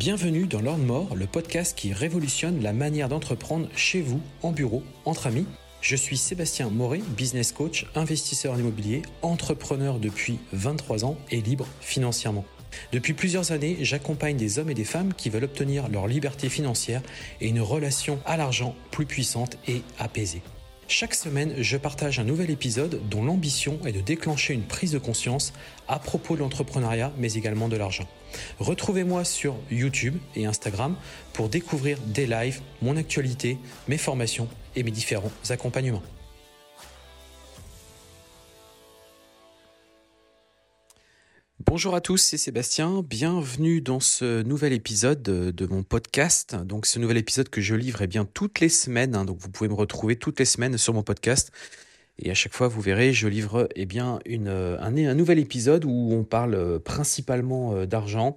Bienvenue dans Lord More, le podcast qui révolutionne la manière d'entreprendre chez vous, en bureau, entre amis. Je suis Sébastien Moret, business coach, investisseur en immobilier, entrepreneur depuis 23 ans et libre financièrement. Depuis plusieurs années, j'accompagne des hommes et des femmes qui veulent obtenir leur liberté financière et une relation à l'argent plus puissante et apaisée. Chaque semaine, je partage un nouvel épisode dont l'ambition est de déclencher une prise de conscience à propos de l'entrepreneuriat, mais également de l'argent. Retrouvez-moi sur YouTube et Instagram pour découvrir des lives, mon actualité, mes formations et mes différents accompagnements. Bonjour à tous, c'est Sébastien. Bienvenue dans ce nouvel épisode de, mon podcast. Donc, ce nouvel épisode que je livre eh bien toutes les semaines. Hein. donc, vous pouvez me retrouver toutes les semaines sur mon podcast. Et à chaque fois, vous verrez, je livre eh bien une, un, un nouvel épisode où on parle euh, principalement euh, d'argent.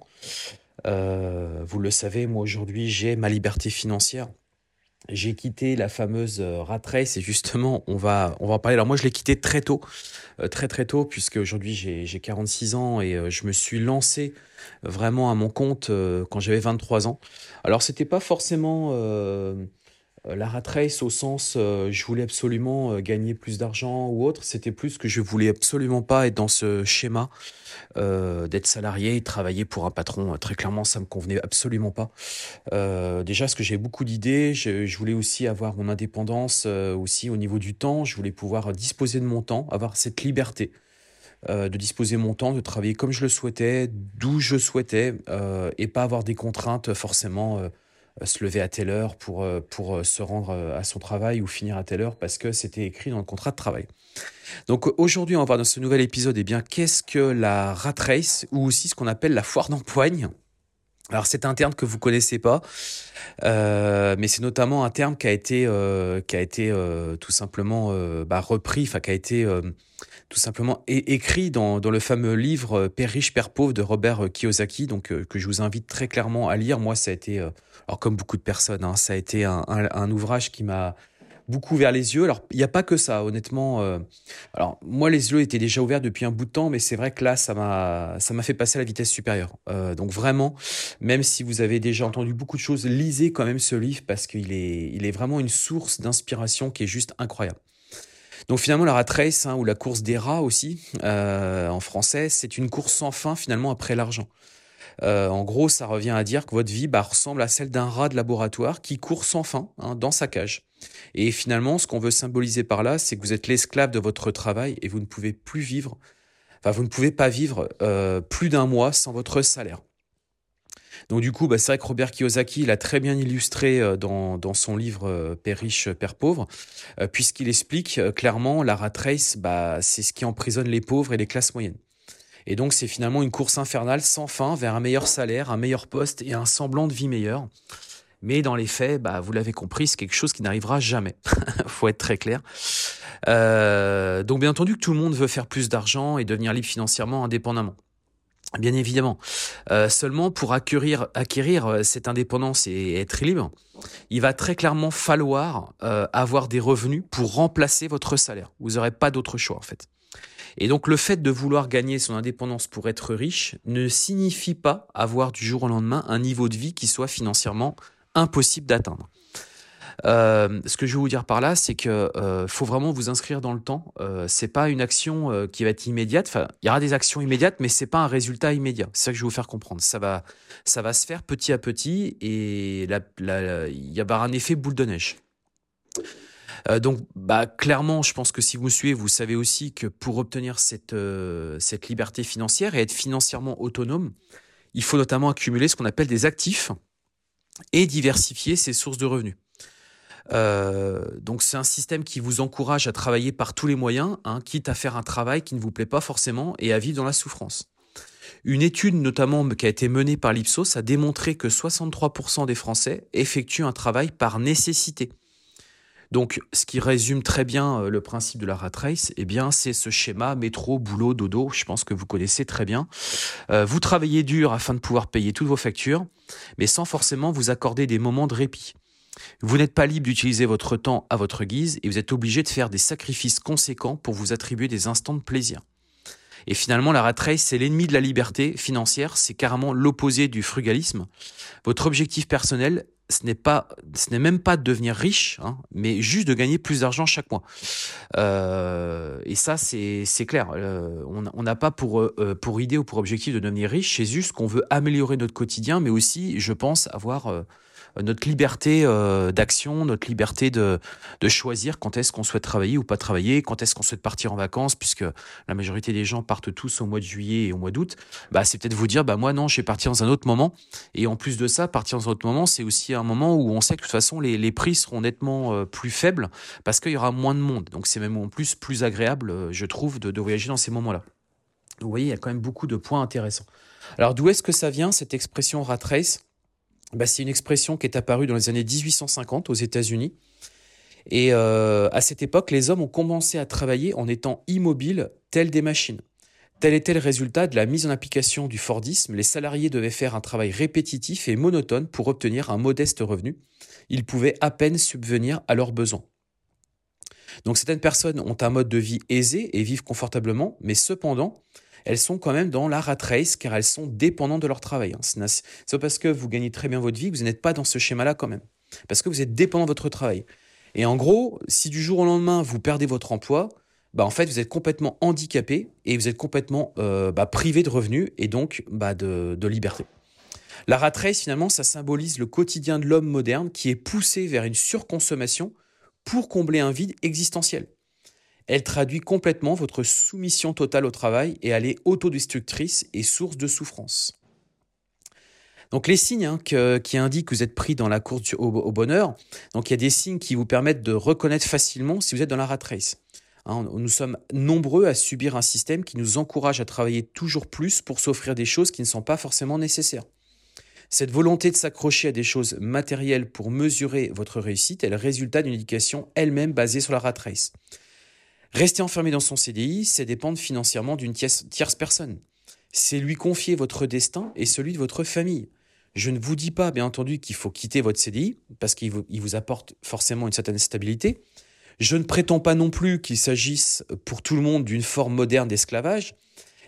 Euh, vous le savez, moi aujourd'hui, j'ai ma liberté financière j'ai quitté la fameuse euh, rat race et justement on va on va en parler. Alors moi je l'ai quitté très tôt, euh, très très tôt puisque aujourd'hui j'ai j'ai 46 ans et euh, je me suis lancé vraiment à mon compte quand j'avais 23 ans. Alors c'était pas forcément euh, la rat race au sens euh, je voulais absolument euh, gagner plus d'argent ou autre, c'était plus que je voulais absolument pas être dans ce schéma d'être salarié et travailler pour un patron. Très clairement, ça me convenait absolument pas. déjà, parce que j'ai beaucoup d'idées, je, voulais aussi avoir mon indépendance aussi au niveau du temps. Je voulais pouvoir disposer de mon temps, avoir cette liberté. de disposer mon temps, de travailler comme je le souhaitais, d'où je souhaitais, et pas avoir des contraintes forcément euh, se lever à telle heure pour, euh, pour euh, se rendre à son travail ou finir à telle heure parce que c'était écrit dans le contrat de travail. Donc aujourd'hui, on va voir dans ce nouvel épisode, eh bien, qu'est-ce que la rat race ou aussi ce qu'on appelle la foire d'empoigne? Alors c'est un terme que vous connaissez pas, euh, mais c'est notamment un terme qui a été, euh, qui a été euh, tout simplement bah, repris, enfin qui a été tout simplement écrit dans, dans, le fameux livre Père riche, Père pauvre de Robert Kiyosaki, donc que je vous invite très clairement à lire. Moi, ça a été, alors comme beaucoup de personnes, hein, ça a été un, un, un ouvrage qui m'a beaucoup vers les yeux. Alors, il n'y a pas que ça, honnêtement. Euh, alors, moi, les yeux étaient déjà ouverts depuis un bout de temps, mais c'est vrai que là, ça m'a, ça m'a fait passer à la vitesse supérieure. Euh, donc, vraiment, même si vous avez déjà entendu beaucoup de choses, lisez quand même ce livre parce qu'il est, il est vraiment une source d'inspiration qui est juste incroyable. Donc finalement, la rat race, hein, ou la course des rats aussi, euh, en français, c'est une course sans fin finalement après l'argent. Euh, en gros, ça revient à dire que votre vie bah, ressemble à celle d'un rat de laboratoire qui court sans fin hein, dans sa cage. Et finalement, ce qu'on veut symboliser par là, c'est que vous êtes l'esclave de votre travail et vous ne pouvez plus vivre, enfin vous ne pouvez pas vivre euh, plus d'un mois sans votre salaire. Donc du coup, bah, c'est vrai que Robert Kiyosaki l'a très bien illustré euh, dans, son livre Père riche, Père pauvre, puisqu'il explique clairement la rat race, bah, c'est ce qui emprisonne les pauvres et les classes moyennes. Et donc c'est finalement une course infernale sans fin vers un meilleur salaire, un meilleur poste et un semblant de vie meilleur. Mais dans les faits, bah, vous l'avez compris, c'est quelque chose qui n'arrivera jamais. faut être très clair. Euh, donc bien entendu que tout le monde veut faire plus d'argent et devenir libre financièrement indépendamment. Bien évidemment. Euh, seulement pour acquérir, acquérir euh, cette indépendance et être libre, il va très clairement falloir avoir des revenus pour remplacer votre salaire. Vous n'aurez pas d'autre choix en fait. Et donc le fait de vouloir gagner son indépendance pour être riche ne signifie pas avoir du jour au lendemain un niveau de vie qui soit financièrement impossible d'atteindre. Euh, ce que je veux vous dire par là, c'est que euh, faut vraiment vous inscrire dans le temps. Euh, c'est pas une action euh, qui va être immédiate. Il y aura des actions immédiates, mais c'est pas un résultat immédiat. C'est ça que je veux vous faire comprendre. Ça va, ça va se faire petit à petit, et il y a un effet boule de neige. Euh, donc, bah, clairement, je pense que si vous suivez, vous savez aussi que pour obtenir cette, euh, cette liberté financière et être financièrement autonome, il faut notamment accumuler ce qu'on appelle des actifs et diversifier ses sources de revenus. Euh, donc c'est un système qui vous encourage à travailler par tous les moyens, hein, quitte à faire un travail qui ne vous plaît pas forcément et à vivre dans la souffrance. Une étude notamment qui a été menée par l'Ipsos a démontré que 63% des Français effectuent un travail par nécessité. Donc, ce qui résume très bien euh, le principe de la rat race, eh bien, c'est ce schéma métro, boulot, dodo. Je pense que vous connaissez très bien. Euh, vous travaillez dur afin de pouvoir payer toutes vos factures, mais sans forcément vous accorder des moments de répit. Vous n'êtes pas libre d'utiliser votre temps à votre guise et vous êtes obligé de faire des sacrifices conséquents pour vous attribuer des instants de plaisir. Et finalement, la rat race, c'est l'ennemi de la liberté financière, c'est carrément l'opposé du frugalisme. Votre objectif personnel, ce n'est pas, ce n'est même pas de devenir riche, hein, mais juste de gagner plus d'argent chaque mois. Euh, et ça, c'est clair. Euh, on n'a pas pour, euh, pour idée ou pour objectif de devenir riche, c'est juste qu'on veut améliorer notre quotidien, mais aussi, je pense, avoir notre liberté euh, d'action, notre liberté de, de choisir quand est-ce qu'on souhaite travailler ou pas travailler, quand est-ce qu'on souhaite partir en vacances, puisque la majorité des gens partent tous au mois de juillet et au mois d'août, bah, c'est peut-être vous dire, bah, moi non, je vais partir dans un autre moment. Et en plus de ça, partir dans un autre moment, c'est aussi un moment où on sait que de toute façon, les, les prix seront nettement euh, plus faibles parce qu'il y aura moins de monde. Donc c'est même en plus plus agréable, euh, je trouve, de, de voyager dans ces moments-là. Vous voyez, il y a quand même beaucoup de points intéressants. Alors d'où est-ce que ça vient, cette expression rat race? Bah, c'est une expression qui est apparue dans les années 1850 aux États-Unis. Et euh, à cette époque, les hommes ont commencé à travailler en étant immobiles, tels des machines. Tel était le résultat de la mise en application du Fordisme. Les salariés devaient faire un travail répétitif et monotone pour obtenir un modeste revenu. Ils pouvaient à peine subvenir à leurs besoins. Donc certaines personnes ont un mode de vie aisé et vivent confortablement, mais cependant, elles sont quand même dans la rat race car elles sont dépendantes de leur travail. Hein. C'est parce que vous gagnez très bien votre vie que vous n'êtes pas dans ce schéma-là quand même. Parce que vous êtes dépendant de votre travail. Et en gros, si du jour au lendemain vous perdez votre emploi, bah en fait vous êtes complètement handicapé et vous êtes complètement euh, bah, privé de revenus et donc bah, de, de liberté. La rat race finalement ça symbolise le quotidien de l'homme moderne qui est poussé vers une surconsommation pour combler un vide existentiel. Elle traduit complètement votre soumission totale au travail et elle est autodestructrice et source de souffrance. Donc les signes hein, qui indiquent que vous êtes pris dans la course au, bonheur, donc il y a des signes qui vous permettent de reconnaître facilement si vous êtes dans la rat race. Hein, nous sommes nombreux à subir un système qui nous encourage à travailler toujours plus pour s'offrir des choses qui ne sont pas forcément nécessaires. Cette volonté de s'accrocher à des choses matérielles pour mesurer votre réussite est le résultat d'une éducation elle-même basée sur la rat race. Rester enfermé dans son CDI, c'est dépendre financièrement d'une tierce personne. C'est lui confier votre destin et celui de votre famille. Je ne vous dis pas, bien entendu, qu'il faut quitter votre CDI, parce qu'il vous, vous apporte forcément une certaine stabilité. Je ne prétends pas non plus qu'il s'agisse pour tout le monde d'une forme moderne d'esclavage,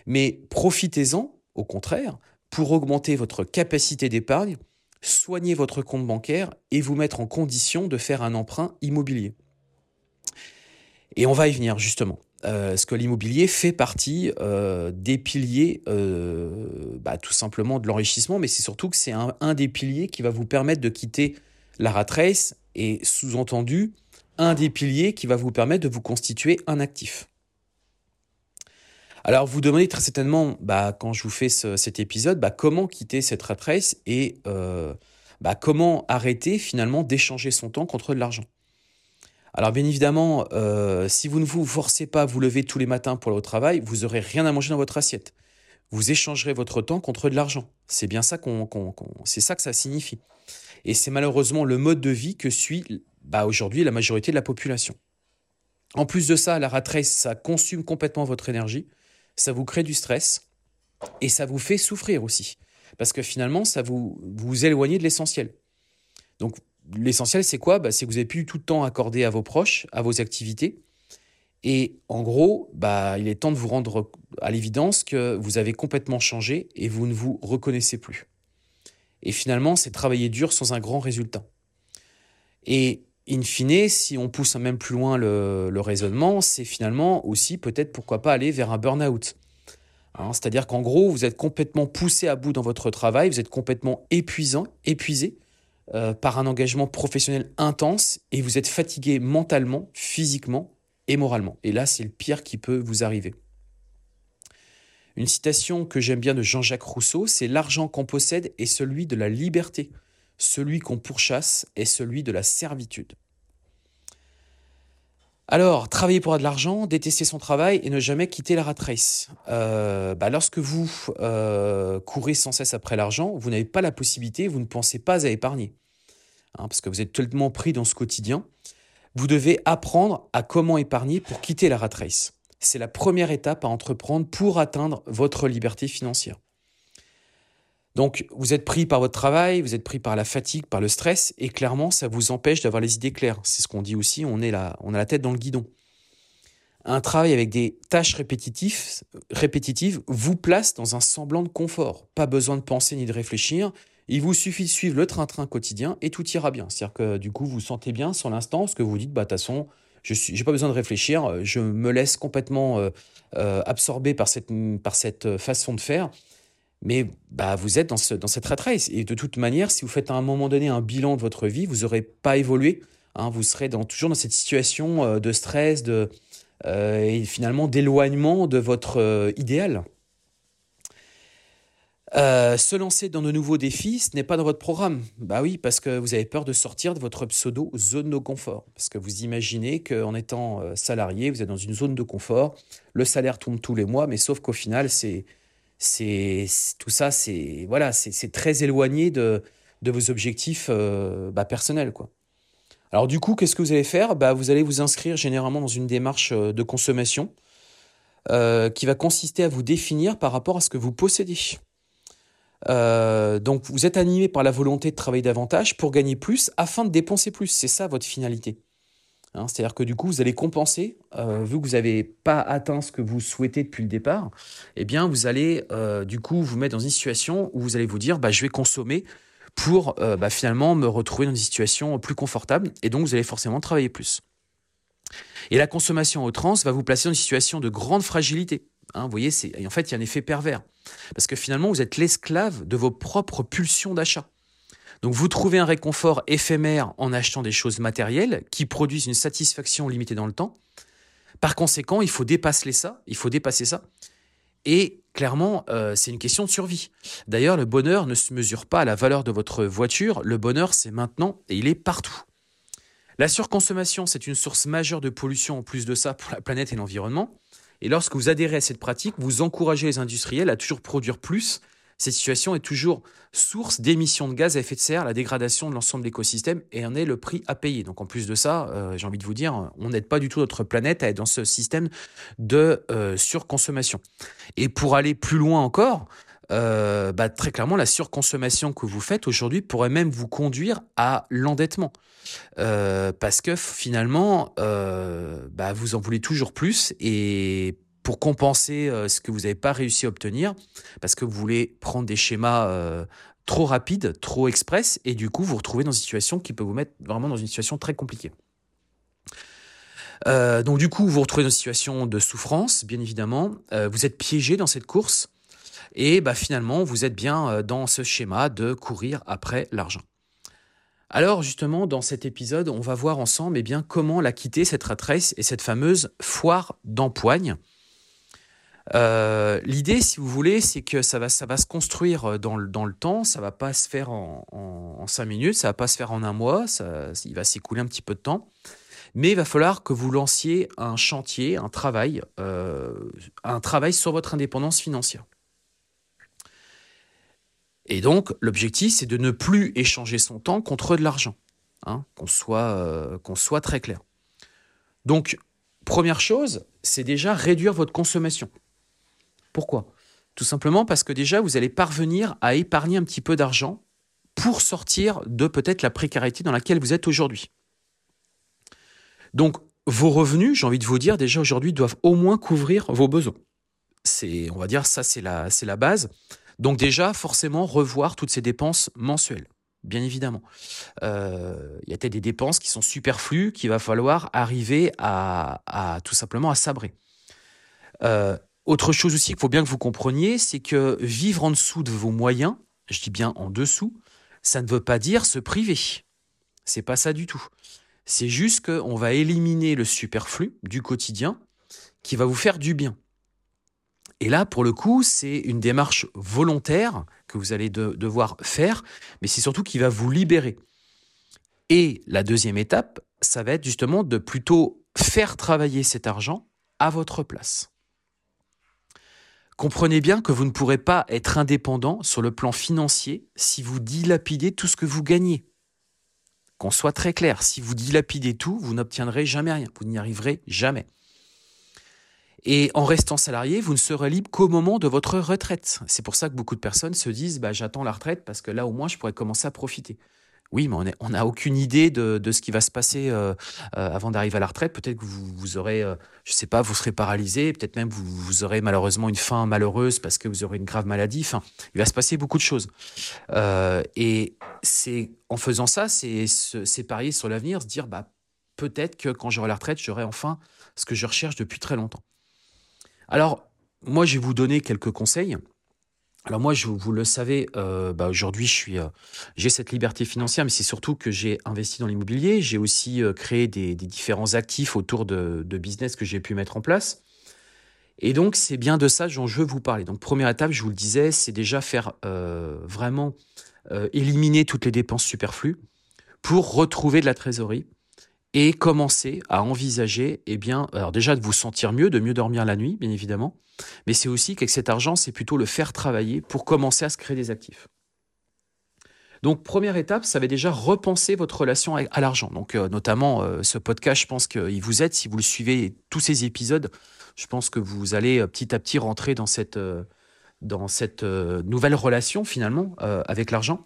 mais profitez-en, au contraire, pour augmenter votre capacité d'épargne, soigner votre compte bancaire et vous mettre en condition de faire un emprunt immobilier. Et on va y venir justement. Euh, ce que l'immobilier fait partie euh, des piliers, euh, bah, tout simplement de l'enrichissement, mais c'est surtout que c'est un, des piliers qui va vous permettre de quitter la rat race et sous-entendu, un des piliers qui va vous permettre de vous constituer un actif. Alors vous demandez très certainement, bah, quand je vous fais ce, cet épisode, bah, comment quitter cette rat race et comment arrêter finalement d'échanger son temps contre de l'argent. Alors bien évidemment, euh, si vous ne vous forcez pas à vous lever tous les matins pour aller travail, vous n'aurez rien à manger dans votre assiette. Vous échangerez votre temps contre de l'argent. C'est bien ça qu'on, c'est ça que ça signifie. Et c'est malheureusement le mode de vie que suit bah, aujourd'hui la majorité de la population. En plus de ça, la rat race, ça consomme complètement votre énergie, ça vous crée du stress et ça vous fait souffrir aussi. Parce que finalement, ça vous vous éloignez de l'essentiel. Donc l'essentiel, c'est quoi? Bah, C'est que vous n'avez plus tout le temps accordé à vos proches, à vos activités. Et en gros, bah, il est temps de vous rendre à l'évidence que vous avez complètement changé et vous ne vous reconnaissez plus. Et finalement, c'est travailler dur sans un grand résultat. Et in fine, si on pousse même plus loin le, raisonnement, c'est finalement aussi peut-être pourquoi pas aller vers un burn-out. Hein, c'est-à-dire qu'en gros, vous êtes complètement poussé à bout dans votre travail, vous êtes complètement épuisant, épuisé, euh, par un engagement professionnel intense et vous êtes fatigué mentalement, physiquement et moralement. Et là, c'est le pire qui peut vous arriver. Une citation que j'aime bien de Jean-Jacques Rousseau, c'est L'argent qu'on possède est celui de la liberté, celui qu'on pourchasse est celui de la servitude. Alors, travailler pour avoir de l'argent, détester son travail et ne jamais quitter la rat race. Euh, bah, lorsque vous euh, courez sans cesse après l'argent, vous n'avez pas la possibilité, vous ne pensez pas à épargner. Hein, parce que vous êtes tellement pris dans ce quotidien. Vous devez apprendre à comment épargner pour quitter la rat race. C'est la première étape à entreprendre pour atteindre votre liberté financière. Donc, vous êtes pris par votre travail, vous êtes pris par la fatigue, par le stress, et clairement, ça vous empêche d'avoir les idées claires. C'est ce qu'on dit aussi, on, est on a la tête dans le guidon. un travail avec des tâches répétitives, répétitives vous place dans un semblant de confort. Pas besoin de penser ni de réfléchir. Il vous suffit de suivre le train-train quotidien et tout ira bien. C'est-à-dire que du coup, vous sentez bien sur l'instant ce que vous dites, bah, de toute façon, je n'ai pas besoin de réfléchir, je me laisse complètement euh, euh, absorber par cette, par cette façon de faire. Mais bah, vous êtes dans, ce, dans cette rat race. Et de toute manière, si vous faites à un moment donné un bilan de votre vie, vous n'aurez pas évolué. Hein. vous serez toujours dans cette situation euh, de stress de, et finalement d'éloignement de votre idéal. Euh, se lancer dans de nouveaux défis, ce n'est pas dans votre programme. Bah oui, parce que vous avez peur de sortir de votre pseudo zone de confort. Parce que vous imaginez qu'en étant euh, salarié, vous êtes dans une zone de confort, le salaire tombe tous les mois, mais sauf qu'au final, c'est, c'est, tout ça, c'est, voilà, c'est, très éloigné de, vos objectifs euh, bah, personnels, quoi. Alors du coup, qu'est-ce que vous allez faire? Bah, Vous allez vous inscrire généralement dans une démarche de consommation qui va consister à vous définir par rapport à ce que vous possédez. Euh, donc vous êtes animé par la volonté de travailler davantage pour gagner plus afin de dépenser plus. C'est ça votre finalité. Hein, c'est-à-dire que du coup, vous allez compenser, euh, vu que vous n'avez pas atteint ce que vous souhaitez depuis le départ, eh bien, vous allez euh, du coup vous mettre dans une situation où vous allez vous dire, bah, je vais consommer pour bah, finalement me retrouver dans une situation plus confortable, et donc vous allez forcément travailler plus. Et la consommation au trans va vous placer dans une situation de grande fragilité. Hein, vous voyez, en fait, il y a un effet pervers. Parce que finalement, vous êtes l'esclave de vos propres pulsions d'achat. Donc vous trouvez un réconfort éphémère en achetant des choses matérielles qui produisent une satisfaction limitée dans le temps. Par conséquent, il faut dépasser ça, il faut dépasser ça. Et clairement, euh, c'est une question de survie. D'ailleurs, le bonheur ne se mesure pas à la valeur de votre voiture, le bonheur c'est maintenant et il est partout. La surconsommation, c'est une source majeure de pollution en plus de ça pour la planète et l'environnement. Et lorsque vous adhérez à cette pratique, vous encouragez les industriels à toujours produire plus. Cette situation est toujours source d'émissions de gaz à effet de serre, la dégradation de l'ensemble de l'écosystème, et en est le prix à payer. Donc en plus de ça, euh, j'ai envie de vous dire, on n'aide pas du tout notre planète à être dans ce système de euh, surconsommation. Et pour aller plus loin encore, euh, bah, très clairement, la surconsommation que vous faites aujourd'hui pourrait même vous conduire à l'endettement. Parce que finalement, bah, vous en voulez toujours plus et pour compenser ce que vous n'avez pas réussi à obtenir, parce que vous voulez prendre des schémas trop rapides, trop express, et du coup vous vous retrouvez dans une situation qui peut vous mettre vraiment dans une situation très compliquée. donc du coup, vous vous retrouvez dans une situation de souffrance, bien évidemment. vous êtes piégé dans cette course. Et bah, finalement, vous êtes bien euh, dans ce schéma de courir après l'argent. Alors justement, dans cet épisode, on va voir ensemble eh bien, comment la quitter, cette rat et cette fameuse foire d'empoigne. Euh, l'idée, si vous voulez, c'est que ça va, ça va se construire euh, dans le, dans le temps, ça va pas se faire en, cinq minutes, ça va pas se faire en un mois, ça, il va s'écouler un petit peu de temps. Mais il va falloir que vous lanciez un chantier, un travail, un travail sur votre indépendance financière. Et donc, l'objectif, c'est de ne plus échanger son temps contre de l'argent. Hein, qu'on soit, euh, soit très clair. Donc, première chose, c'est déjà réduire votre consommation. Pourquoi? Tout simplement parce que déjà, vous allez parvenir à épargner un petit peu d'argent pour sortir de peut-être la précarité dans laquelle vous êtes aujourd'hui. Donc, vos revenus, j'ai envie de vous dire, déjà aujourd'hui, doivent au moins couvrir vos besoins. C'est, on va dire, ça, c'est la, c'est la base. Donc déjà, forcément, revoir toutes ces dépenses mensuelles. Bien évidemment. Euh, il y a peut-être des dépenses qui sont superflues qu'il va falloir arriver à, tout simplement à sabrer. Euh, autre chose aussi qu'il faut bien que vous compreniez, c'est que vivre en dessous de vos moyens, je dis bien en dessous, ça ne veut pas dire se priver. C'est pas ça du tout. C'est juste qu'on va éliminer le superflu du quotidien qui va vous faire du bien. Et là, pour le coup, c'est une démarche volontaire que vous allez devoir faire, mais c'est surtout qui va vous libérer. Et la deuxième étape, ça va être justement de plutôt faire travailler cet argent à votre place. Comprenez bien que vous ne pourrez pas être indépendant sur le plan financier si vous dilapidez tout ce que vous gagnez. Qu'on soit très clair, si vous dilapidez tout, vous n'obtiendrez jamais rien, vous n'y arriverez jamais. Et en restant salarié, vous ne serez libre qu'au moment de votre retraite. C'est pour ça que beaucoup de personnes se disent bah, j'attends la retraite parce que là au moins je pourrais commencer à profiter. Oui, mais on n'a aucune idée de, ce qui va se passer euh, euh, avant d'arriver à la retraite. Peut-être que vous, aurez, je sais pas, vous serez paralysé. Peut-être même vous, vous aurez malheureusement une fin malheureuse parce que vous aurez une grave maladie. Il va se passer beaucoup de choses. et c'est en faisant ça, c'est parier sur l'avenir, se dire, bah, peut-être que quand j'aurai la retraite, j'aurai enfin ce que je recherche depuis très longtemps. Alors, moi, je vais vous donner quelques conseils. Alors moi, je, vous le savez, euh, bah, aujourd'hui, je suis, euh, j'ai cette liberté financière, mais c'est surtout que j'ai investi dans l'immobilier. J'ai aussi euh, créé des, différents actifs autour de, business que j'ai pu mettre en place. Et donc, c'est bien de ça dont je veux vous parler. Donc, première étape, je vous le disais, c'est déjà faire vraiment éliminer toutes les dépenses superflues pour retrouver de la trésorerie et commencer à envisager, eh bien, alors déjà de vous sentir mieux, de mieux dormir la nuit, bien évidemment, mais c'est aussi qu'avec cet argent, c'est plutôt le faire travailler pour commencer à se créer des actifs. Donc première étape, ça va déjà repenser votre relation à l'argent. Donc euh, notamment euh, ce podcast, je pense qu'il vous aide si vous le suivez tous ces épisodes. Je pense que vous allez euh, petit à petit rentrer dans cette dans cette nouvelle relation finalement avec l'argent.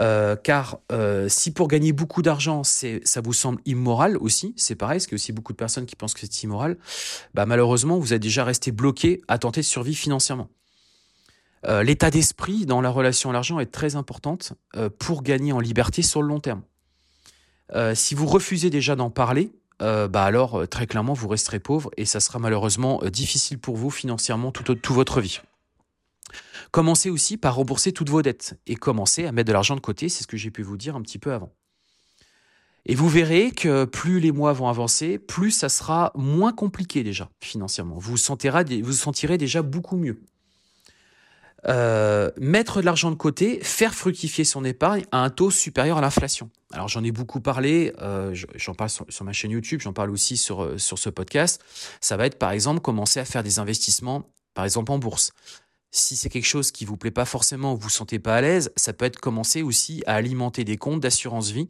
Euh, car euh, si pour gagner beaucoup d'argent, ça vous semble immoral aussi, c'est pareil, parce qu'il y a aussi beaucoup de personnes qui pensent que c'est immoral, bah malheureusement, vous êtes déjà resté bloqué à tenter de survivre financièrement. Euh, l'état d'esprit dans la relation à l'argent est très importante pour gagner en liberté sur le long terme. si vous refusez déjà d'en parler, bah alors très clairement vous resterez pauvre et ça sera malheureusement difficile pour vous financièrement toute votre vie. Commencez aussi par rembourser toutes vos dettes et commencez à mettre de l'argent de côté, c'est ce que j'ai pu vous dire un petit peu avant. Et vous verrez que plus les mois vont avancer, plus ça sera moins compliqué déjà financièrement. Vous sentirez, vous sentirez déjà beaucoup mieux. Euh, mettre de l'argent de côté, faire fructifier son épargne à un taux supérieur à l'inflation. Alors j'en ai beaucoup parlé, euh, j'en parle sur, ma chaîne YouTube, j'en parle aussi sur, sur ce podcast. Ça va être par exemple commencer à faire des investissements, par exemple en bourse. Si c'est quelque chose qui vous plaît pas forcément, vous vous sentez pas à l'aise, ça peut être commencer aussi à alimenter des comptes d'assurance vie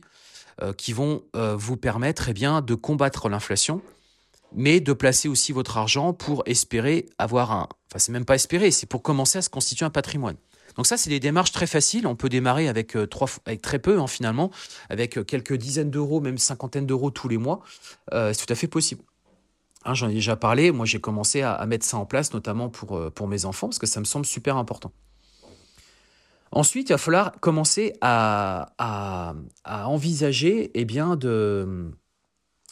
euh, qui vont euh, vous permettre eh bien, de combattre l'inflation, mais de placer aussi votre argent pour espérer avoir un... Enfin, c'est même pas espérer, c'est pour commencer à se constituer un patrimoine. Donc ça, c'est des démarches très faciles. On peut démarrer avec, euh, trois, avec très peu, hein, finalement, avec quelques dizaines d'euros, même cinquantaine d'euros tous les mois. c'est tout à fait possible. Hein, j'en ai déjà parlé, moi j'ai commencé à, mettre ça en place, notamment pour, euh, pour mes enfants, parce que ça me semble super important. Ensuite, il va falloir commencer à, envisager eh bien, de,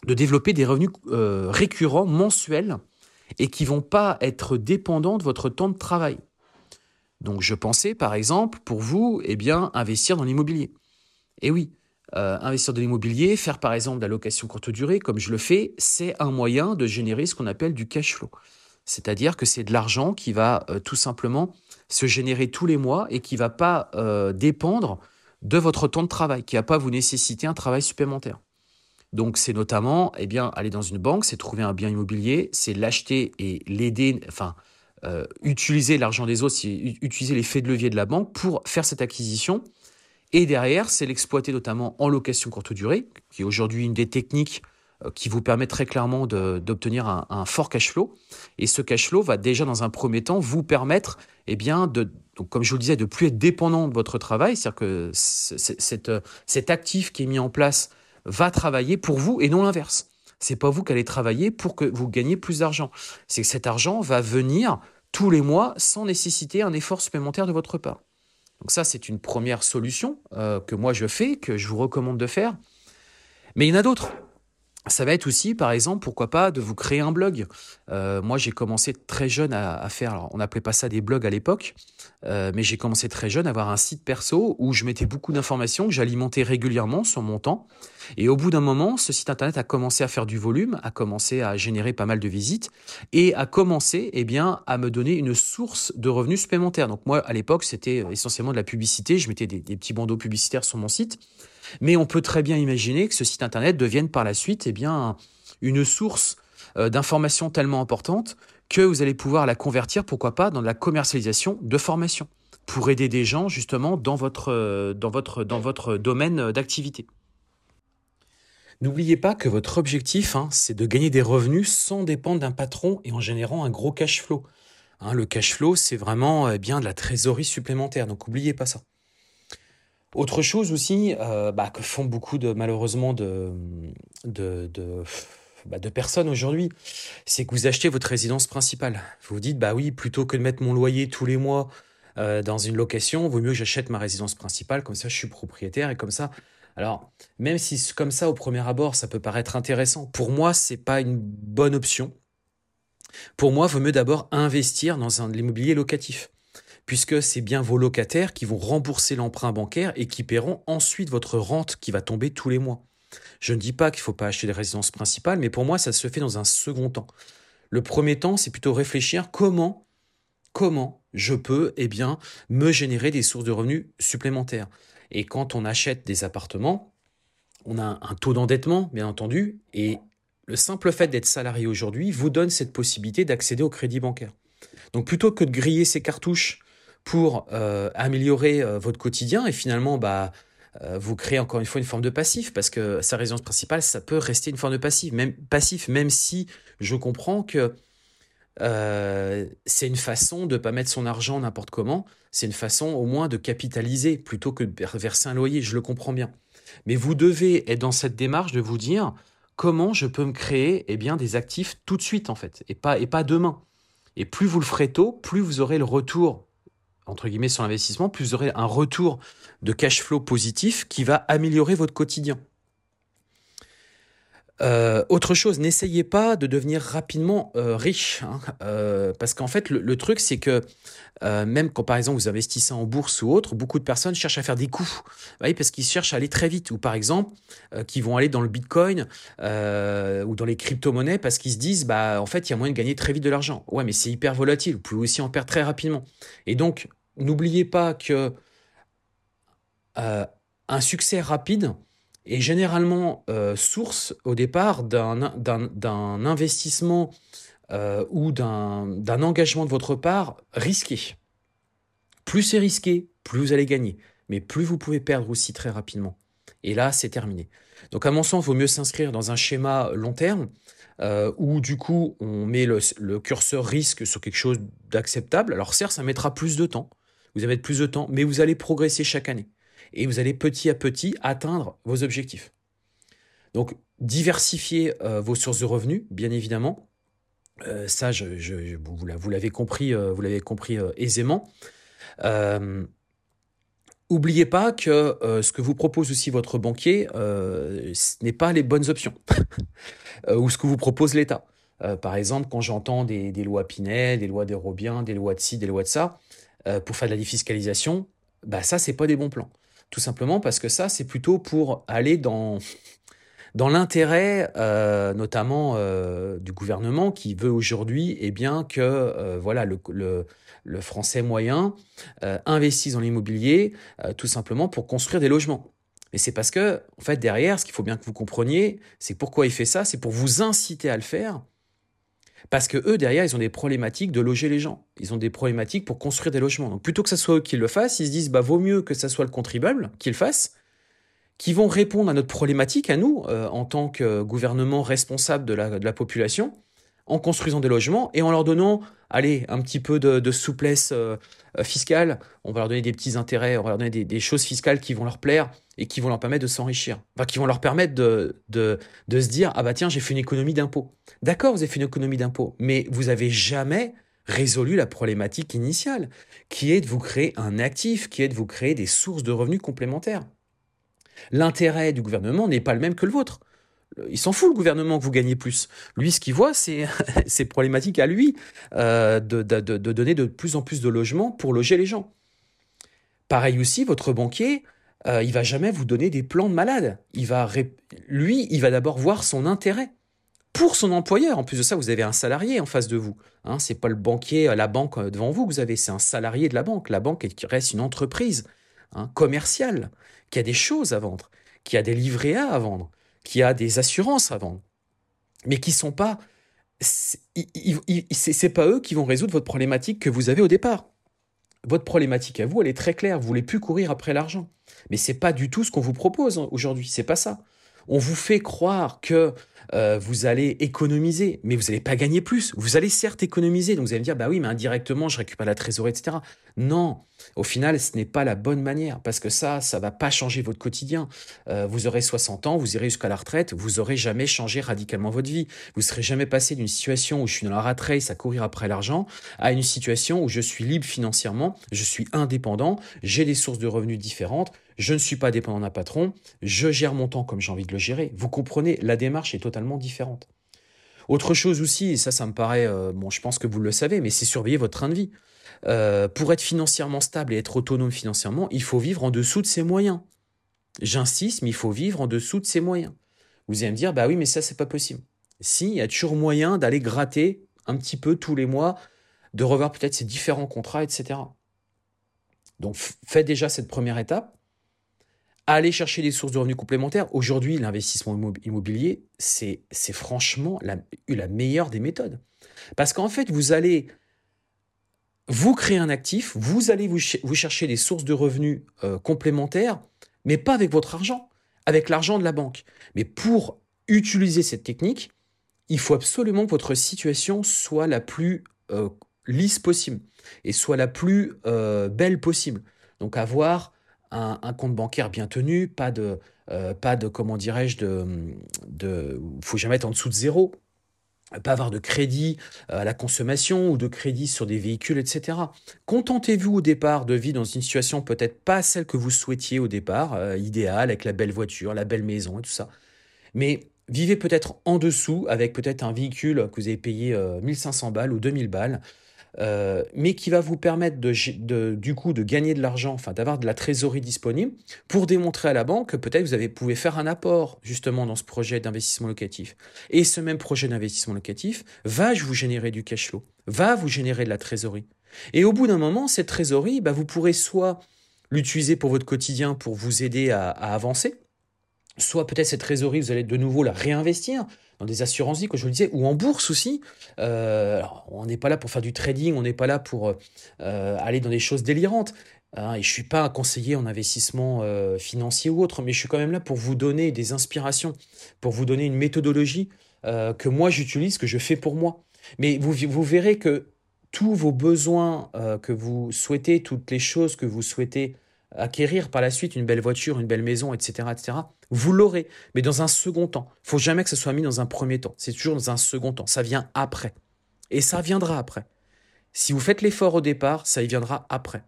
développer des revenus euh, récurrents, mensuels, et qui vont pas être dépendants de votre temps de travail. Donc je pensais, par exemple, pour vous, eh bien, investir dans l'immobilier. Et oui, euh, investir de l'immobilier, faire par exemple de la location courte durée, comme je le fais, c'est un moyen de générer ce qu'on appelle du cash flow. C'est-à-dire que c'est de l'argent qui va euh, tout simplement se générer tous les mois et qui ne va pas euh, dépendre de votre temps de travail, qui ne va pas vous nécessiter un travail supplémentaire. Donc c'est notamment eh bien, aller dans une banque, c'est trouver un bien immobilier, c'est l'acheter et l'aider, enfin utiliser l'argent des autres, utiliser l'effet de levier de la banque pour faire cette acquisition et derrière, c'est l'exploiter notamment en location courte durée, qui est aujourd'hui une des techniques euh, qui vous permet très clairement d'obtenir un, fort cash flow. Et ce cash flow va déjà dans un premier temps vous permettre, eh bien, de, donc comme je vous le disais, de plus être dépendant de votre travail. C'est-à-dire que cet actif qui est mis en place va travailler pour vous et non l'inverse. C'est pas vous qui allez travailler pour que vous gagniez plus d'argent. C'est que cet argent va venir tous les mois sans nécessiter un effort supplémentaire de votre part. Donc ça, c'est une première solution euh, que moi je fais, que je vous recommande de faire. Mais il y en a d'autres ça va être aussi, par exemple, pourquoi pas, de vous créer un blog. Euh, moi, j'ai commencé très jeune à, faire, on n'appelait pas ça des blogs à l'époque, euh, mais j'ai commencé très jeune à avoir un site perso où je mettais beaucoup d'informations que j'alimentais régulièrement sur mon temps. Et au bout d'un moment, ce site internet a commencé à faire du volume, a commencé à générer pas mal de visites et a commencé, eh bien, à me donner une source de revenus supplémentaires. Donc moi, à l'époque, c'était essentiellement de la publicité. Je mettais des petits bandeaux publicitaires sur mon site. Mais on peut très bien imaginer que ce site internet devienne par la suite eh une source euh, d'informations tellement importante que vous allez pouvoir la convertir, pourquoi pas, dans la commercialisation de formation pour aider des gens justement dans votre, euh, domaine d'activité. N'oubliez pas que votre objectif, hein, c'est de gagner des revenus sans dépendre d'un patron et en générant un gros cash flow. Hein, le cash flow, c'est vraiment bien de la trésorerie supplémentaire, donc n'oubliez pas ça. Autre chose aussi bah, que font beaucoup de malheureusement de, de, bah, de personnes aujourd'hui, c'est que vous achetez votre résidence principale. Vous vous dites, bah oui, plutôt que de mettre mon loyer tous les mois euh, dans une location, vaut mieux que j'achète ma résidence principale, comme ça je suis propriétaire et comme ça. Alors, même si comme ça au premier abord, ça peut paraître intéressant, pour moi, c'est pas une bonne option. Pour moi, vaut mieux d'abord investir dans un, l'immobilier locatif, puisque c'est bien vos locataires qui vont rembourser l'emprunt bancaire et qui paieront ensuite votre rente qui va tomber tous les mois. Je ne dis pas qu'il ne faut pas acheter des résidences principales, mais pour moi, ça se fait dans un second temps. Le premier temps, c'est plutôt réfléchir comment, comment je peux, eh bien, me générer des sources de revenus supplémentaires. Et quand on achète des appartements, on a un taux d'endettement, bien entendu, et le simple fait d'être salarié aujourd'hui vous donne cette possibilité d'accéder au crédit bancaire. Donc plutôt que de griller ces cartouches pour euh, améliorer euh, votre quotidien et finalement bah, euh, vous créez encore une fois une forme de passif parce que sa résidence principale, ça peut rester une forme de passif, même passif, même si je comprends que c'est une façon de ne pas mettre son argent n'importe comment. C'est une façon au moins de capitaliser plutôt que de verser un loyer. Je le comprends bien. Mais vous devez être dans cette démarche de vous dire comment je peux me créer eh bien, des actifs tout de suite en fait et pas, et pas demain. Et plus vous le ferez tôt, plus vous aurez le retour entre guillemets sur l'investissement, plus vous aurez un retour de cash flow positif qui va améliorer votre quotidien. Euh, autre chose, n'essayez pas de devenir rapidement euh, riche, hein. euh, parce qu'en fait, le, truc, c'est que même quand, par exemple, vous investissez en bourse ou autre, beaucoup de personnes cherchent à faire des coups, oui, parce qu'ils cherchent à aller très vite, ou par exemple, qui vont aller dans le Bitcoin ou dans les crypto-monnaies parce qu'ils se disent, bah, en fait, il y a moyen de gagner très vite de l'argent. Ouais, mais c'est hyper volatile, vous pouvez aussi en perdre très rapidement. Et donc, n'oubliez pas que un succès rapide, est généralement euh, source au départ d'un investissement euh, ou d'un engagement de votre part risqué. Plus c'est risqué, plus vous allez gagner, mais plus vous pouvez perdre aussi très rapidement. Et là, c'est terminé. Donc à mon sens, il vaut mieux s'inscrire dans un schéma long terme euh, où du coup on met le, le curseur risque sur quelque chose d'acceptable. Alors certes, ça mettra plus de temps, vous allez mettre plus de temps, mais vous allez progresser chaque année et vous allez petit à petit atteindre vos objectifs. Donc, diversifier euh, vos sources de revenus, bien évidemment. Euh, ça, vous l'avez compris, euh, vous l'avez compris aisément. Oubliez pas que ce que vous propose aussi votre banquier, ce n'est pas les bonnes options, ou ce que vous propose l'État. par exemple, quand j'entends des, lois Pinel, des lois d'Eurobiens, des lois de ci, des lois de ça, pour faire de la défiscalisation, bah ça, c'est pas des bons plans. Tout simplement parce que ça, c'est plutôt pour aller dans, dans l'intérêt euh, notamment euh, du gouvernement qui veut aujourd'hui eh bien que euh, voilà le, le, français moyen investisse dans l'immobilier tout simplement pour construire des logements. Mais c'est parce que en fait derrière ce qu'il faut bien que vous compreniez, c'est pourquoi il fait ça, c'est pour vous inciter à le faire parce que eux, derrière, ils ont des problématiques de loger les gens. Ils ont des problématiques pour construire des logements. Donc plutôt que ce soit eux qui le fassent, ils se disent, bah, vaut mieux que ce soit le contribuable qui le fasse, qui vont répondre à notre problématique, à nous, euh, en tant que gouvernement responsable de la population, en construisant des logements et en leur donnant, allez, un petit peu de, souplesse euh, euh, fiscale. On va leur donner des petits intérêts, on va leur donner des, choses fiscales qui vont leur plaire et qui vont leur permettre de s'enrichir. Enfin, qui vont leur permettre de, se dire, ah bah tiens, j'ai fait une économie d'impôt. D'accord, vous avez fait une économie d'impôt, mais vous avez jamais résolu la problématique initiale, qui est de vous créer un actif, qui est de vous créer des sources de revenus complémentaires. L'intérêt du gouvernement n'est pas le même que le vôtre il s'en fout le gouvernement que vous gagnez plus. Lui, ce qu'il voit, c'est c'est problématique à lui euh, de, donner de plus en plus de logements pour loger les gens. Pareil aussi, votre banquier, euh, il va jamais vous donner des plans de malade. Il va lui, il va d'abord voir son intérêt pour son employeur. En plus de ça, vous avez un salarié en face de vous. Hein, c'est pas le banquier, la banque euh, devant vous que vous avez, c'est un salarié de la banque. La banque reste une entreprise hein, commerciale qui a des choses à vendre, qui a des livrets à vendre qui a des assurances à vendre, mais qui sont pas. C'est pas eux qui vont résoudre votre problématique que vous avez au départ. Votre problématique à vous, elle est très claire. Vous voulez plus courir après l'argent, mais c'est pas du tout ce qu'on vous propose aujourd'hui. C'est pas ça. On vous fait croire que euh, vous allez économiser, mais vous n'allez pas gagner plus. Vous allez certes économiser, donc vous allez me dire, bah oui, mais indirectement, je récupère la trésorerie, etc. Non, au final, ce n'est pas la bonne manière, parce que ça, ça va pas changer votre quotidien. Euh, vous aurez 60 ans, vous irez jusqu'à la retraite, vous aurez jamais changé radicalement votre vie. Vous serez jamais passé d'une situation où je suis dans la rat race à courir après l'argent, à une situation où je suis libre financièrement, je suis indépendant, j'ai des sources de revenus différentes, je ne suis pas dépendant d'un patron, je gère mon temps comme j'ai envie de le gérer. Vous comprenez, la démarche est totalement différente. Autre chose aussi, et ça, ça me paraît, euh, bon, je pense que vous le savez, mais c'est surveiller votre train de vie. Euh, pour être financièrement stable et être autonome financièrement, il faut vivre en dessous de ses moyens. J'insiste, mais il faut vivre en dessous de ses moyens. Vous allez me dire, bah oui, mais ça, c'est pas possible. Si, il y a toujours moyen d'aller gratter un petit peu tous les mois, de revoir peut-être ses différents contrats, etc. Donc, faites déjà cette première étape aller chercher des sources de revenus complémentaires. Aujourd'hui, l'investissement immobilier, c'est franchement la, meilleure des méthodes. Parce qu'en fait, vous allez vous créer un actif, vous allez vous, chercher des sources de revenus euh, complémentaires, mais pas avec votre argent, avec l'argent de la banque. Mais pour utiliser cette technique, il faut absolument que votre situation soit la plus euh, lisse possible et soit la plus euh, belle possible. Donc avoir un, compte bancaire bien tenu, pas de, euh, pas de comment dirais-je, de, de, faut jamais être en dessous de zéro, pas avoir de crédit euh, à la consommation ou de crédit sur des véhicules, etc. Contentez-vous au départ de vivre dans une situation peut-être pas celle que vous souhaitiez au départ, euh, idéale, avec la belle voiture, la belle maison et tout ça. Mais vivez peut-être en dessous avec peut-être un véhicule que vous avez payé 1500 balles ou 2000 balles, euh, mais qui va vous permettre de, du coup de gagner de l'argent, enfin d'avoir de la trésorerie disponible pour démontrer à la banque que peut-être vous avez, pouvez faire un apport justement dans ce projet d'investissement locatif. Et ce même projet d'investissement locatif va vous générer du cash flow, va vous générer de la trésorerie. Et au bout d'un moment, cette trésorerie, bah, vous pourrez soit l'utiliser pour votre quotidien pour vous aider à, à avancer, soit peut-être cette trésorerie, vous allez de nouveau la réinvestir dans des assurances vie, comme je vous le disais, ou en bourse aussi. Euh, on n'est pas là pour faire du trading, on n'est pas là pour euh, aller dans des choses délirantes. Hein, et je suis pas un conseiller en investissement euh, financier ou autre, mais je suis quand même là pour vous donner des inspirations, pour vous donner une méthodologie que moi j'utilise, que je fais pour moi. Mais vous, vous verrez que tous vos besoins que vous souhaitez, toutes les choses que vous souhaitez acquérir par la suite, une belle voiture, une belle maison, etc., etc., vous l'aurez, mais dans un second temps. Il faut jamais que ce soit mis dans un premier temps. C'est toujours dans un second temps. Ça vient après. Et ça viendra après. Si vous faites l'effort au départ, ça y viendra après.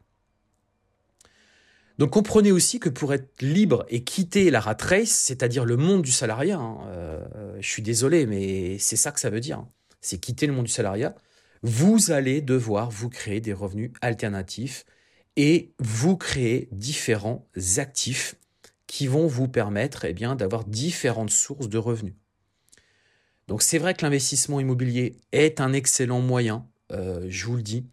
Donc comprenez aussi que pour être libre et quitter la rat race, c'est-à-dire le monde du salariat, hein, euh, je suis désolé, mais c'est ça que ça veut dire, hein, c'est quitter le monde du salariat, vous allez devoir vous créer des revenus alternatifs et vous créer différents actifs qui vont vous permettre eh d'avoir différentes sources de revenus. Donc c'est vrai que l'investissement immobilier est un excellent moyen, euh, je vous le dis,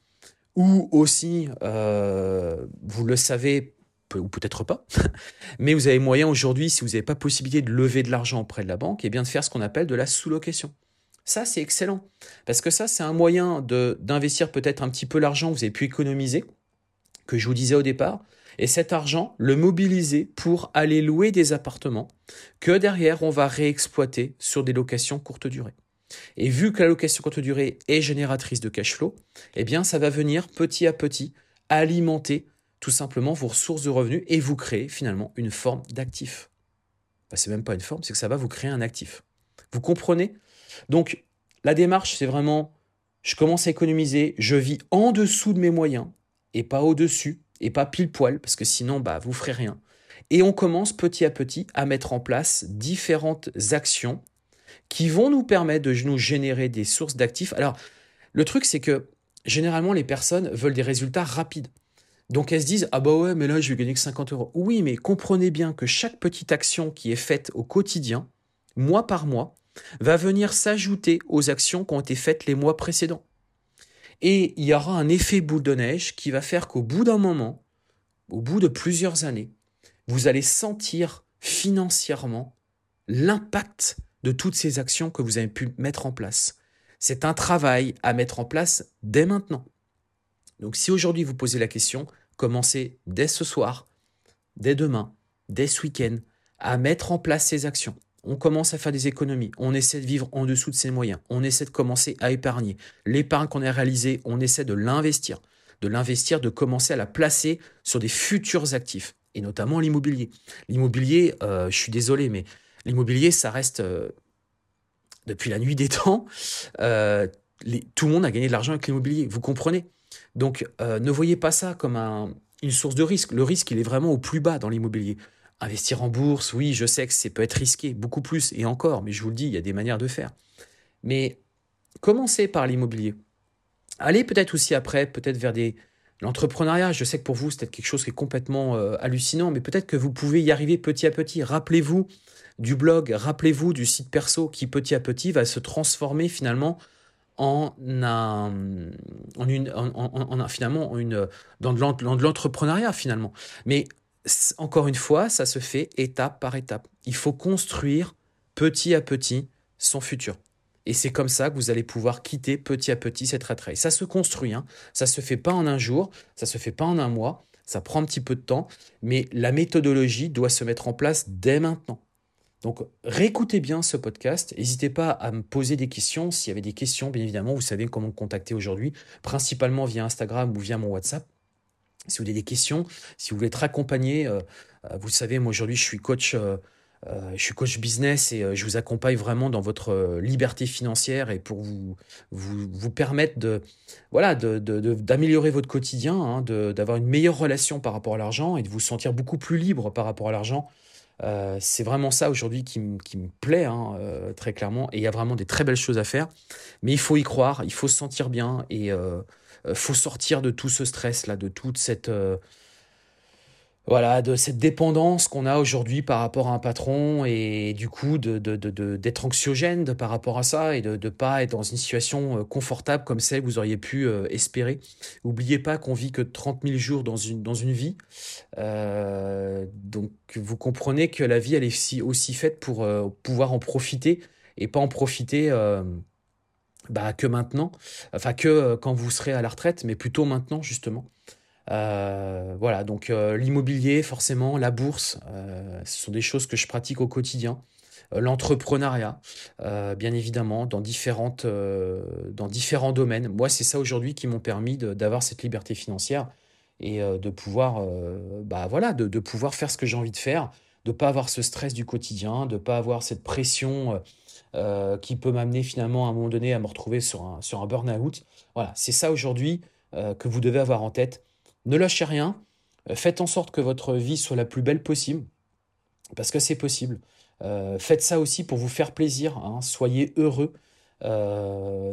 ou aussi, euh, vous le savez, ou peut-être pas, mais vous avez moyen aujourd'hui, si vous n'avez pas possibilité de lever de l'argent auprès de la banque, eh de faire ce qu'on appelle de la sous-location. Ça, c'est excellent, parce que ça, c'est un moyen d'investir peut-être un petit peu l'argent que vous avez pu économiser, que je vous disais au départ, et cet argent, le mobiliser pour aller louer des appartements que derrière on va réexploiter sur des locations courte durée. Et vu que la location courte durée est génératrice de cash flow, eh bien ça va venir petit à petit alimenter tout simplement vos ressources de revenus et vous créer finalement une forme d'actif. Ce c'est même pas une forme, c'est que ça va vous créer un actif. Vous comprenez? Donc la démarche, c'est vraiment je commence à économiser, je vis en dessous de mes moyens et pas au-dessus et pas pile poil, parce que sinon, bah, vous ferez rien. Et on commence petit à petit à mettre en place différentes actions qui vont nous permettre de nous générer des sources d'actifs. Alors, le truc, c'est que généralement, les personnes veulent des résultats rapides. Donc elles se disent, ah bah ouais, mais là, je vais gagner que 50 euros. Oui, mais comprenez bien que chaque petite action qui est faite au quotidien, mois par mois, va venir s'ajouter aux actions qui ont été faites les mois précédents. Et il y aura un effet boule de neige qui va faire qu'au bout d'un moment, au bout de plusieurs années, vous allez sentir financièrement l'impact de toutes ces actions que vous avez pu mettre en place. C'est un travail à mettre en place dès maintenant. Donc si aujourd'hui vous posez la question, commencez dès ce soir, dès demain, dès ce week-end, à mettre en place ces actions. On commence à faire des économies, on essaie de vivre en dessous de ses moyens, on essaie de commencer à épargner. L'épargne qu'on a réalisée, on essaie de l'investir, de l'investir, de commencer à la placer sur des futurs actifs, et notamment l'immobilier. L'immobilier, euh, je suis désolé, mais l'immobilier, ça reste, euh, depuis la nuit des temps, euh, tout le monde a gagné de l'argent avec l'immobilier, vous comprenez? Donc, ne voyez pas ça comme une source de risque. Le risque, il est vraiment au plus bas dans l'immobilier. Investir en bourse, oui, je sais que c'est peut être risqué, beaucoup plus, et encore, mais je vous le dis, il y a des manières de faire. Mais commencez par l'immobilier. Allez peut-être aussi après, peut-être vers l'entrepreneuriat. Je sais que pour vous, c'est peut-être quelque chose qui est complètement euh, hallucinant, mais peut-être que vous pouvez y arriver petit à petit. Rappelez-vous du blog, rappelez-vous du site perso qui petit à petit va se transformer finalement en un, en une, en, finalement une, dans de l'entrepreneuriat finalement. Mais encore une fois, ça se fait étape par étape. Il faut construire petit à petit son futur. Et c'est comme ça que vous allez pouvoir quitter petit à petit cette rat race. Ça se construit, hein. ça se fait pas en un jour, ça se fait pas en un mois, ça prend un petit peu de temps, mais la méthodologie doit se mettre en place dès maintenant. Donc réécoutez bien ce podcast, n'hésitez pas à me poser des questions, s'il y avait des questions, bien évidemment, vous savez comment me contacter aujourd'hui, principalement via Instagram ou via mon WhatsApp. Si vous avez des questions, si vous voulez être accompagné, euh, euh, vous savez, moi aujourd'hui je suis coach, euh, je suis coach business et je vous accompagne vraiment dans votre liberté financière et pour vous, vous, vous permettre de, voilà, d'améliorer votre quotidien, hein, d'avoir une meilleure relation par rapport à l'argent et de vous sentir beaucoup plus libre par rapport à l'argent. c'est vraiment ça aujourd'hui qui, qui, me plaît hein, très clairement et il y a vraiment des très belles choses à faire mais il faut y croire il faut se sentir bien et faut sortir de tout ce stress là, de toute cette euh, voilà, de cette dépendance qu'on a aujourd'hui par rapport à un patron et du coup de, d'être anxiogène par rapport à ça et de ne pas être dans une situation euh, confortable comme celle que vous auriez pu espérer. N'oubliez pas qu'on vit que 30 000 jours dans une, dans une vie. donc vous comprenez que la vie elle est aussi, faite pour pouvoir en profiter et pas en profiter bah, que maintenant, enfin que euh, quand vous serez à la retraite, mais plutôt maintenant justement. Euh, voilà, donc euh, l'immobilier, forcément, la bourse, ce sont des choses que je pratique au quotidien. L'entrepreneuriat, bien évidemment, dans, différentes, dans différents domaines. Moi, c'est ça aujourd'hui qui m'ont permis d'avoir cette liberté financière et de pouvoir, bah, voilà, de, de, pouvoir faire ce que j'ai envie de faire, de ne pas avoir ce stress du quotidien, de ne pas avoir cette pression euh, qui peut m'amener finalement à un moment donné à me retrouver sur un, sur un burn-out. Voilà, c'est ça aujourd'hui euh, que vous devez avoir en tête. Ne lâchez rien, euh, faites en sorte que votre vie soit la plus belle possible, parce que c'est possible. faites ça aussi pour vous faire plaisir, hein. soyez heureux.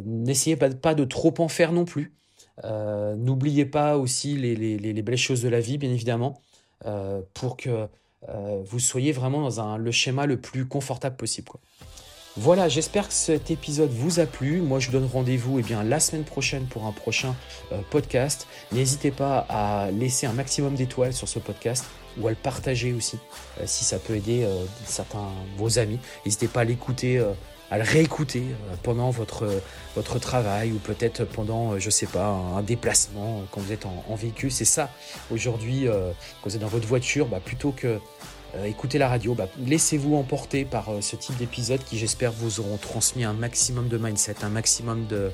N'essayez pas, pas, de trop en faire non plus. N'oubliez pas aussi les, les, les, belles choses de la vie, bien évidemment, pour que vous soyez vraiment dans un, le schéma le plus confortable possible. Voilà, j'espère que cet épisode vous a plu. Moi, je vous donne rendez-vous eh bien, la semaine prochaine pour un prochain euh, podcast. N'hésitez pas à laisser un maximum d'étoiles sur ce podcast ou à le partager aussi euh, si ça peut aider euh, certains vos amis. N'hésitez pas à l'écouter, à le réécouter pendant votre, travail ou peut-être pendant, je sais pas, un, déplacement quand vous êtes en, véhicule. C'est ça aujourd'hui, quand vous êtes dans votre voiture, bah, plutôt que euh, écoutez la radio, bah, laissez-vous emporter par euh, ce type d'épisode qui j'espère vous auront transmis un maximum de mindset, un maximum de,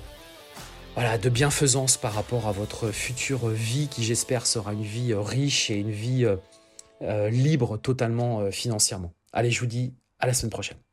voilà, de bienfaisance par rapport à votre future vie qui j'espère sera une vie euh, riche et une vie libre totalement financièrement. Allez, je vous dis à la semaine prochaine.